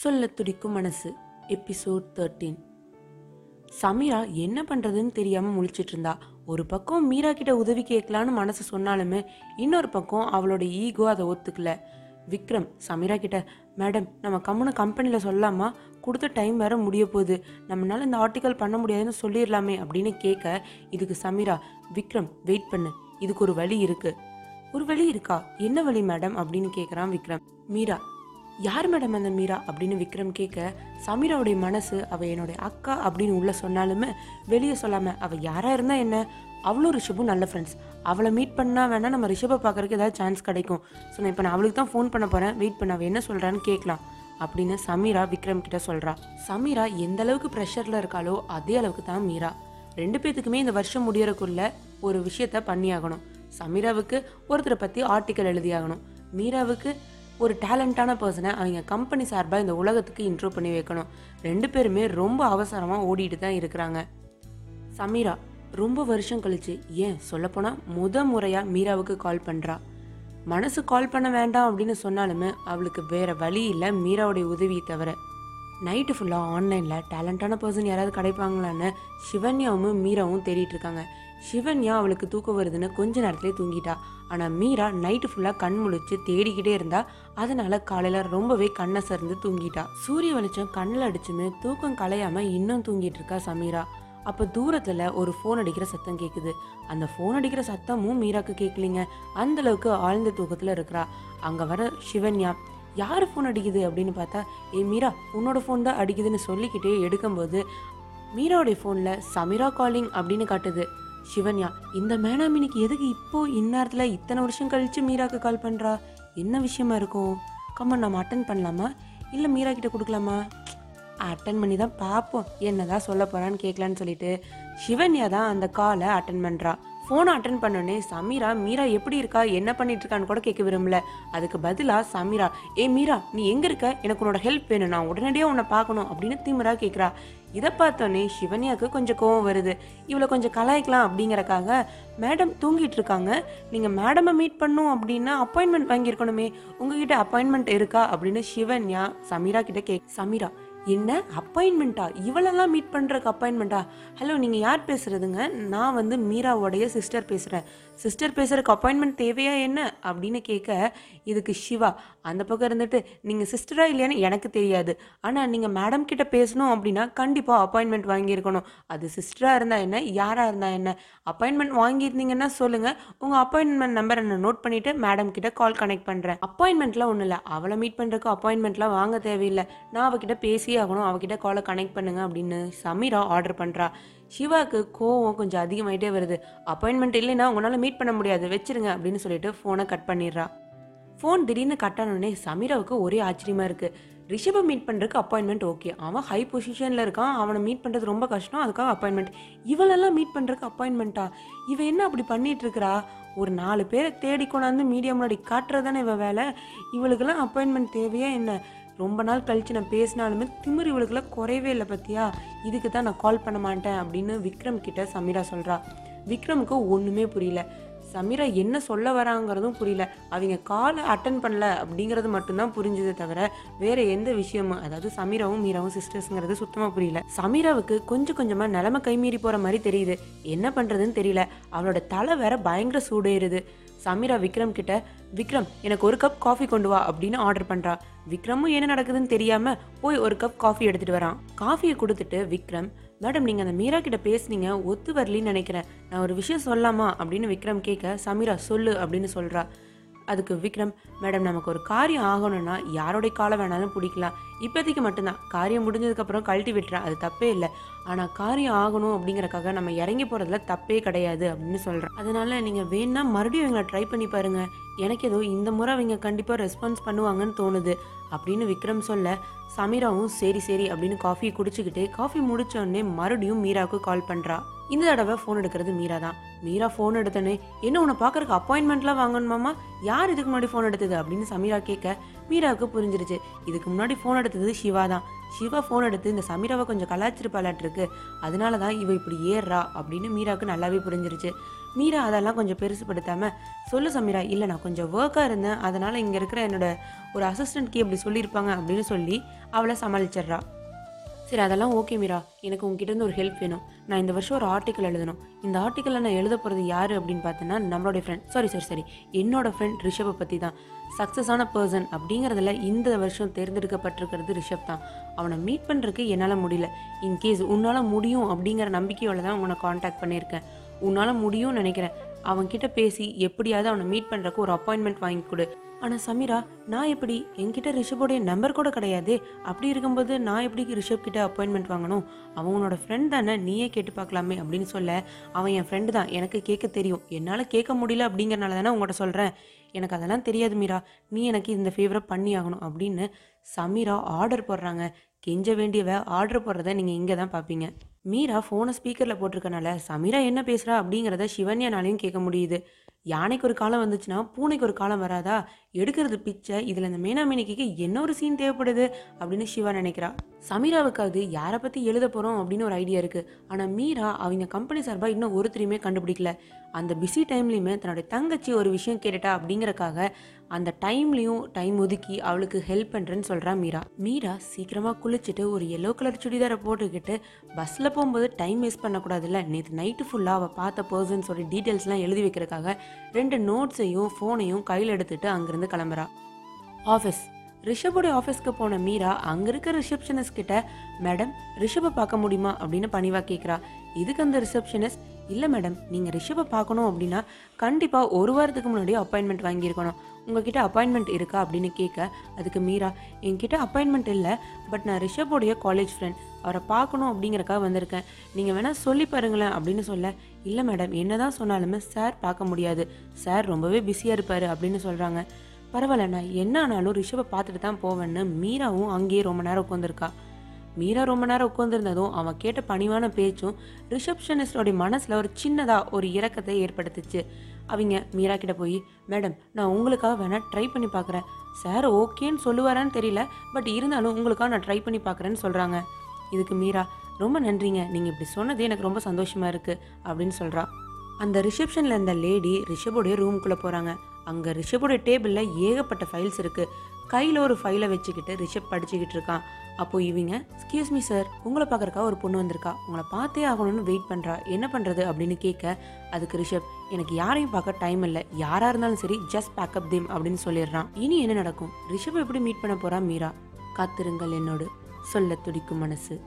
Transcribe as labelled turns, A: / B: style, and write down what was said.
A: சொல்ல துடிக்கும் மனசு எபிசோட் தேர்ட்டீன் சமீரா என்ன பண்றதுன்னு தெரியாம முழிச்சிட்டு இருந்தா. ஒரு பக்கம் மீரா கிட்ட உதவி கேட்கலான்னு மனசு சொன்னாலுமே இன்னொரு பக்கம் அவளோட ஈகோ அதை ஒத்துக்கல. விக்ரம் சமீரா கிட்ட மேடம் நம்ம கம்முன்னு கம்பெனியில் சொல்லாமா? கொடுத்த டைம் வேற முடிய போகுது. நம்மளால இந்த ஆர்டிக்கல் பண்ண முடியாதுன்னு சொல்லிடலாமே அப்படின்னு கேட்க இதுக்கு சமீரா விக்ரம் வெயிட் பண்ணு. இதுக்கு ஒரு வழி இருக்கு. ஒரு வழி இருக்கா? என்ன வழி மேடம்? அப்படின்னு கேட்குறான் விக்ரம். மீரா யார் மேடம் அந்த மீரா? அப்படின்னு விக்ரம் கேட்க சமீராவுடைய மனசு அவள் என்னுடைய அக்கா அப்படின்னு உள்ள சொன்னாலுமே வெளியே சொல்லாமல் அவள் யாராக இருந்தால் என்ன? அவளும் ரிஷபும் நல்ல ஃப்ரெண்ட்ஸ் அவளை மீட் பண்ணால் வேணால் நம்ம ரிஷபை பார்க்குறக்கு ஏதாவது சான்ஸ் கிடைக்கும். ஸோ நான் இப்போ நான் அவளுக்கு தான் ஃபோன் பண்ண போகிறேன் வெயிட் பண்ண அவள் என்ன சொல்கிறான்னு கேட்கலாம். அப்படின்னு சமீரா விக்ரம் கிட்ட சொல்கிறா சமீரா எந்த அளவுக்கு ப்ரெஷரில் இருக்காளோ அதே அளவுக்கு தான் மீரா. ரெண்டு பேத்துக்குமே இந்த வருஷம் முடியறதுக்குள்ள ஒரு விஷயத்த பண்ணியாகணும். சமீராவுக்கு ஒருத்தரை பற்றி ஆர்டிக்கல் எழுதியாகணும். மீராவுக்கு ஒரு டேலண்டான பர்சனை அவங்க கம்பெனி சார்பாக இந்த உலகத்துக்கு இன்ட்ரோ பண்ணி வைக்கணும். ரெண்டு பேருமே ரொம்ப அவசரமாக ஓடிட்டு தான் இருக்கிறாங்க. சமீரா ரொம்ப வருஷம் கழிச்சு ஏன் சொல்லப்போனால் முத முறையாக மீராவுக்கு கால் பண்ணுறா மனசு கால் பண்ண வேண்டாம் அப்படின்னு சொன்னாலுமே அவளுக்கு வேற வழி இல்லை மீராவுடைய உதவியை தவிர. நைட்டு ஃபுல்லாக ஆன்லைனில் டேலண்டான பர்சன் யாராவது கிடைப்பாங்களான்னு சிவன்யாவும் மீராவும் தேடிட்டு இருக்காங்க. சிவன்யா அவளுக்கு தூக்கம் வருதுன்னு கொஞ்ச நேரத்திலே தூங்கிட்டா. ஆனால் மீரா நைட்டு ஃபுல்லாக கண் முழிச்சு தேடிக்கிட்டே இருந்தா. அதனால காலையில் ரொம்பவே கண்ணை சருந்து தூங்கிட்டா. சூரிய வெளிச்சம் கண்ணில் அடிச்சுன்னு தூக்கம் கலையாமல் இன்னும் தூங்கிட்டு இருக்கா சமீரா. அப்போ தூரத்தில் ஒரு ஃபோன் அடிக்கிற சத்தம் கேட்குது அந்த ஃபோன் அடிக்கிற சத்தமும் மீராக்கு கேட்கலிங்க அந்தளவுக்கு ஆழ்ந்த தூக்கத்தில் இருக்கிறா. அங்கே வர சிவன்யா யார் ஃபோன் அடிக்குது? அப்படின்னு பார்த்தா ஏ மீரா உன்னோட ஃபோன் தான் அடிக்குதுன்னு சொல்லிக்கிட்டே எடுக்கும்போது மீராவுடைய ஃபோனில் சமீரா காலிங் அப்படின்னு காட்டுது. சிவன்யா இந்த மேனாமினிக்கு எதுக்கு இப்போ இந்நேரத்தில் இத்தனை வருஷம் கழிச்சு மீராக்கு கால் பண்ணுறா என்ன விஷயமா இருக்கும்? கம்மன் நம்ம அட்டன் பண்ணலாமா? இல்லை மீரா கிட்ட கொடுக்கலாமா? அட்டன் பண்ணி தான் பார்ப்போம். என்னதான் சொல்ல போகிறான்னு கேட்கலான்னு சொல்லிட்டு சிவன்யா தான் அந்த காலை அட்டன் பண்ணுறா ஃபோனை அட்டன் பண்ணோடனே சமீரா மீரா எப்படி இருக்கா? என்ன பண்ணிட்டு இருக்கான்னு கூட கேட்க விரும்பல. அதுக்கு பதிலாக சமீரா ஏ மீரா நீ எங்கே இருக்க? எனக்கு உன்னோட ஹெல்ப் வேணும். நான் உடனடியாக உன்னை பார்க்கணும் அப்படின்னு திமிரா கேட்குறா இதை பார்த்தோன்னே சிவன்யாவுக்கு கொஞ்சம் கோவம் வருது. இவளை கொஞ்சம் கலாய்க்கலாம் அப்படிங்கறக்காக மேடம் தூங்கிட்டு இருக்காங்க. நீங்கள் மேடமை மீட் பண்ணும் அப்படின்னா அப்பாயின்மெண்ட் வாங்கியிருக்கணுமே. உங்ககிட்ட அப்பாயின்மெண்ட் இருக்கா? அப்படின்னு சிவன்யா சமீரா கிட்ட கேக் சமீரா என்ன அப்பாயின்மெண்ட்டா இவளெல்லாம் மீட் பண்ணுறதுக்கு அப்பாயின்மெண்ட்டா ஹலோ நீங்கள் யார் பேசுகிறதுங்க நான் வந்து மீராவோடைய சிஸ்டர் பேசுகிறேன் சிஸ்டர் பேசுகிறதுக்கு அப்பாயின்மெண்ட் தேவையா என்ன? அப்படின்னு கேட்க இதுக்கு சிவா அந்த பக்கம் இருந்துட்டு நீங்கள் சிஸ்டரா இல்லையான்னு எனக்கு தெரியாது. ஆனால் நீங்கள் மேடம் கிட்ட பேசணும் அப்படின்னா கண்டிப்பாக அப்பாயின்மெண்ட் வாங்கியிருக்கணும். அது சிஸ்டராக இருந்தால் என்ன? யாராக இருந்தால் என்ன? அப்பாயின்மெண்ட் வாங்கியிருந்தீங்கன்னா சொல்லுங்கள் உங்கள் அப்பாயின்மெண்ட் நம்பரை நான் நோட் பண்ணிவிட்டு மேடம் கிட்ட கால் கனெக்ட் பண்ணுறேன் அப்பாயின்மெண்ட்லாம் ஒன்றும் இல்லை அவளை மீட் பண்ணுறக்கு அப்பாயின்மெண்ட்லாம் வாங்க தேவையில்லை. நான் அவகிட்ட பேசியே ஆகணும். அவகிட்ட காலை கனெக்ட் பண்ணுங்க அப்படின்னு சமீரா ஆர்டர் பண்ணுறா சிவாவுக்கு கோவம் கொஞ்சம் அதிகமாயிட்டே வருது. அப்பாயின்மெண்ட் இல்லைன்னா உங்களால் மீட் பண்ண முடியாது. வச்சிருங்க அப்படின்னு சொல்லிட்டு ஃபோனை கட் பண்ணிடுறா. ஃபோன் திடீர்னு கட் ஆனோடனே சமீராவுக்கு ஒரே ஆச்சரியமா இருக்குது ரிஷபை மீட் பண்ணுறதுக்கு அப்பாயின்மெண்ட் ஓகே அவன் ஹை பொசிஷனில் இருக்கான். அவனை மீட் பண்ணுறது ரொம்ப கஷ்டம். அதுக்காக அப்பாயின்மெண்ட் இவளெல்லாம் மீட் பண்ணுறதுக்கு அப்பாயின்மெண்ட்டா இவன் என்ன அப்படி பண்ணிட்டு இருக்கிறா? ஒரு நாலு பேரை தேடி கொண்டாந்து மீடியா முன்னாடி காட்டுறது தானே இவன் வேலை? இவளுக்கெல்லாம் அப்பாயின்மெண்ட் தேவையா என்ன? ரொம்ப நாள் கழிச்சு நான் பேசினாலுமே திமிர் இவளுக்குலாம் குறையவே இல்லை பத்தியா? இதுக்கு தான் நான் கால் பண்ண மாட்டேன் அப்படின்னு விக்ரம் கிட்ட சமீரா சொல்கிறா விக்ரமுக்கு ஒன்றுமே புரியல. சமீரா என்ன சொல்ல வராங்கிறதும் புரியல. அவங்க காலை அட்டன் பண்ணல அப்படிங்கிறது மட்டும்தான் புரிஞ்சதே தவிர வேற எந்த விஷயமும் அதாவது சமீராவும் மீராவும் சிஸ்டர்ஸ்ங்கிறது சுத்தமாக புரியல. சமீராவுக்கு கொஞ்சம் கொஞ்சமாக நிலமை கைமீறி போகிற மாதிரி தெரியுது. என்ன பண்ணுறதுன்னு தெரியல. அவளோட தலை வேற பயங்கர சூடேறுது. சமீரா விக்ரம் கிட்ட விக்ரம் எனக்கு ஒரு கப் காஃபி கொண்டு வா அப்படின்னு ஆர்டர் பண்றா. விக்ரமும் என்ன நடக்குதுன்னு தெரியாம போய் ஒரு கப் காஃபி எடுத்துட்டு வரான். காஃபியை கொடுத்துட்டு விக்ரம் மேடம் நீங்க அந்த மீரா கிட்ட பேசுனீங்க ஒத்து வரலின்னு நினைக்கிறேன். நான் ஒரு விஷயம் சொல்லலாமா? அப்படின்னு விக்ரம் கேட்க சமீரா சொல்லு அப்படின்னு சொல்றா. அதுக்கு விக்ரம் மேடம் நமக்கு ஒரு காரியம் ஆகணும்னா யாரோடைய காலை வேணாலும் பிடிக்கலாம். இப்போதைக்கு மட்டும்தான். காரியம் முடிஞ்சதுக்கப்புறம் கழட்டி விட்டுறேன். அது தப்பே இல்லை. ஆனால் காரியம் ஆகணும் அப்படிங்கிறக்காக நம்ம இறங்கி போகிறதுல தப்பே கிடையாது அப்படின்னு சொல்கிறேன் அதனால நீங்கள் வேணா மறுபடியும் இவங்களை ட்ரை பண்ணி பாருங்க. எனக்கு ஏதோ இந்த முறை அவங்க கண்டிப்பாக ரெஸ்பான்ஸ் பண்ணுவாங்கன்னு தோணுது அப்படின்னு விக்ரம் சொல்ல சமீராவும் சரி சரி அப்படின்னு காஃபியை குடிச்சுக்கிட்டு காஃபி முடிச்சோடனே மறுபடியும் மீராவுக்கு கால் பண்ணுறா இந்த தடவை ஃபோன் எடுக்கிறது மீரா தான். மீரா ஃபோன் எடுத்தோன்னே என்ன உன்னை பார்க்கறக்கு அப்பாயின்மெண்ட்லாம் வாங்கணுமாமா யார் இதுக்கு முன்னாடி ஃபோன் எடுத்தது? அப்படின்னு சமீரா கேட்க மீராவுக்கு புரிஞ்சிருச்சு. இதுக்கு முன்னாடி ஃபோன் எடுத்து எடுத்தது சிவா தான். சிவா ஃபோன் எடுத்து இந்த சமீராவை கொஞ்சம் கலாச்சிருப்பாளாட்டிருக்கு அதனால தான் இவ இப்படி ஏறுறா. அப்படின்னு மீராவுக்கு நல்லாவே புரிஞ்சிருச்சு. மீரா அதெல்லாம் கொஞ்சம் பெருசுப்படுத்தாமல் சொல்லு சமீரா இல்லை நான் கொஞ்சம் ஒர்க்காக இருந்தேன். அதனால் இங்கே இருக்கிற என்னோட ஒரு அசிஸ்டண்ட்க்கு இப்படி சொல்லியிருப்பாங்க. அப்படின்னு சொல்லி அவளை சமாளிச்சிடுறா. சரி அதெல்லாம் ஓகே மீரா. எனக்கு உங்ககிட்டருந்து ஒரு ஹெல்ப் வேணும். நான் இந்த வருஷம் ஒரு ஆர்டிக்கல் எழுதணும். இந்த ஆர்டிக்கலில் நான் எழுத போகிறது யார் அப்படின்னு பார்த்தோன்னா நம்மளுடைய ஃப்ரெண்ட் சாரி சாரி சாரி என்னோட ஃப்ரெண்ட் ரிஷபை பற்றி தான். சக்ஸஸான பர்சன் அப்படிங்கிறதுல இந்த வருஷம் தேர்ந்தெடுக்கப்பட்டிருக்கிறது ரிஷப் தான். அவனை மீட் பண்ணுறதுக்கு என்னால் முடியல. இன்கேஸ் உன்னால் முடியும் அப்படிங்கிற நம்பிக்கையோட தான் உன்னை காண்டாக்ட் பண்ணியிருக்கேன். உன்னால் முடியும்னு நினைக்கிறேன். அவன்கிட்ட பேசி எப்படியாவது அவனை மீட் பண்ணுறக்கு ஒரு அப்பாயின்மெண்ட் வாங்கி கொடு. ஆனால் சமீரா நான் எப்படி? என்கிட்ட ரிஷபோடைய நம்பர் கூட கிடையாதே. அப்படி இருக்கும்போது நான் எப்படி ரிஷப் கிட்ட அப்பாயின்மெண்ட் வாங்கணும்? அவனோட ஃப்ரெண்ட் தானே நீயே கேட்டு பார்க்கலாமே அப்படின்னு சொல்ல அவன் என் ஃப்ரெண்டு தான். எனக்கு கேட்க தெரியும். என்னால் கேட்க முடியல அப்படிங்கிறனால தானே உங்கள்கிட்ட சொல்கிறேன் எனக்கு அதெல்லாம் தெரியாது மீரா. நீ எனக்கு இந்த ஃபேவரை பண்ணி ஆகணும் அப்படின்னு சமீரா ஆர்டர் போடுறாங்க. கெஞ்ச வேண்டியவ ஆர்டர் போடுறத நீங்கள் இங்கே தான் பார்ப்பீங்க மீரா ஃபோனை ஸ்பீக்கரில் போட்டிருக்கனால சமீரா என்ன பேசுகிறா அப்படிங்கிறத சிவன்யானாலையும் கேட்க முடியுது. யானைக்கு ஒரு காலம் வந்துச்சுன்னா பூனைக்கு ஒரு காலம் வராதா? எடுக்கிறது பிச்சை இதில் இந்த மேனாமேனிக்கு என்ன ஒரு சீன் தேவைப்படுது? அப்படின்னு சிவா நினைக்கிறா. சமீராவுக்காவது யாரை பற்றி எழுத போகிறோம் அப்படின்னு ஒரு ஐடியா இருக்குது ஆனால் மீரா அவங்க கம்பெனி சார்பாக இன்னும் ஒருத்தரையுமே கண்டுபிடிக்கல. அந்த பிஸி டைம்லையுமே தன்னுடைய தங்கச்சி ஒரு விஷயம் கேட்டுட்டா அப்படிங்கறக்காக அந்த டைம்லையும் டைம் ஒதுக்கி அவளுக்கு ஹெல்ப் பண்ணுறேன்னு சொல்கிறா மீரா. மீரா சீக்கிரமாக குளிச்சுட்டு ஒரு எல்லோ கலர் சுடிதாரை போட்டுக்கிட்டு பஸ்ஸில் போகும்போது டைம் வேஸ்ட் பண்ணக்கூடாதுல்ல. நேற்று நைட்டு ஃபுல்லாக அவள் பார்த்த பர்சன்ஸோட டீட்டெயில்ஸ்லாம் எழுதி வைக்கிறக்காக ரெண்டு நோட்ஸையும் ஃபோனையும் கையில் எடுத்துட்டு அங்கேருந்து கிளம்புறா. ஆஃபீஸ் ரிஷபோடைய ஆஃபீஸ்க்கு போன மீரா அங்கே இருக்க ரிசப்ஷனிஸ்ட் கிட்ட மேடம் ரிஷபை பார்க்க முடியுமா? அப்படின்னு பணிவாக கேட்குறா இதுக்கு அந்த ரிசப்ஷனிஸ்ட் இல்லை மேடம். நீங்கள் ரிஷபை பார்க்கணும் அப்படின்னா கண்டிப்பாக ஒரு வாரத்துக்கு முன்னாடியே அப்பாயின்மெண்ட் வாங்கியிருக்கணும். உங்ககிட்ட அப்பாயின்மெண்ட் இருக்கா? அப்படின்னு கேட்க அதுக்கு மீரா என்கிட்ட அப்பாயின்மெண்ட் இல்லை பட் நான் ரிஷபோடைய காலேஜ் ஃப்ரெண்ட். அவரை பார்க்கணும் அப்படிங்கிறக்காக வந்திருக்கேன். நீங்கள் வேணால் சொல்லி பாருங்களேன் அப்படின்னு சொல்ல. இல்லை மேடம். என்ன தான் சொன்னாலுமே சார் பார்க்க முடியாது. சார் ரொம்பவே பிஸியாக இருப்பார் அப்படின்னு சொல்கிறாங்க பரவாயில்லண்ணா என்ன ஆனாலும் ரிஷபை பார்த்துட்டு தான் போவேன்னு மீராவும் அங்கேயே ரொம்ப நேரம் உட்காந்துருக்கா மீரா ரொம்ப நேரம் உட்காந்துருந்ததும் அவன் கேட்ட பணிவான பேச்சும் ரிசப்ஷனிஸ்டோடைய மனசில் ஒரு சின்னதாக ஒரு இறக்கத்தை ஏற்படுத்துச்சு. அவங்க மீரா கிட்ட போய் மேடம் நான் உங்களுக்காக வேணால் ட்ரை பண்ணி பார்க்குறேன். சார் ஓகேன்னு சொல்லுவாரான்னு தெரியல பட் இருந்தாலும் உங்களுக்காக நான் ட்ரை பண்ணி பார்க்குறேன்னு சொல்கிறாங்க இதுக்கு மீரா ரொம்ப நன்றிங்க நீங்கள் இப்படி சொன்னது எனக்கு ரொம்ப சந்தோஷமாக இருக்குது அப்படின்னு சொல்கிறா அந்த ரிசப்ஷனில் இருந்த லேடி ரிஷபோடைய ரூம்குள்ளே போகிறாங்க அங்கே ரிஷபோடைய டேபிளில் ஏகப்பட்ட ஃபைல்ஸ் இருக்குது கையில் ஒரு ஃபைலை வச்சுக்கிட்டு ரிஷப் படிச்சுக்கிட்டு இருக்கான். அப்போ இவங்க எக்ஸ்கியூஸ் மீ சார் உங்களை பார்க்கறக்கா ஒரு பொண்ணு வந்திருக்கா. உங்களை பார்த்தே ஆகணும்னு வெயிட் பண்ணுறா என்ன பண்ணுறது அப்படின்னு கேட்க அதுக்கு ரிஷப் எனக்கு யாரையும் பார்க்க டைம் இல்லை. யாராக இருந்தாலும் சரி ஜஸ்ட் பேக்கப் தேம் அப்படின்னு சொல்லிடுறான். இனி என்ன நடக்கும்? ரிஷப் எப்படி மீட் பண்ண போகிறா மீரா காத்திருங்கள் என்னோடு. சொல்ல துடிக்கும் மனசு.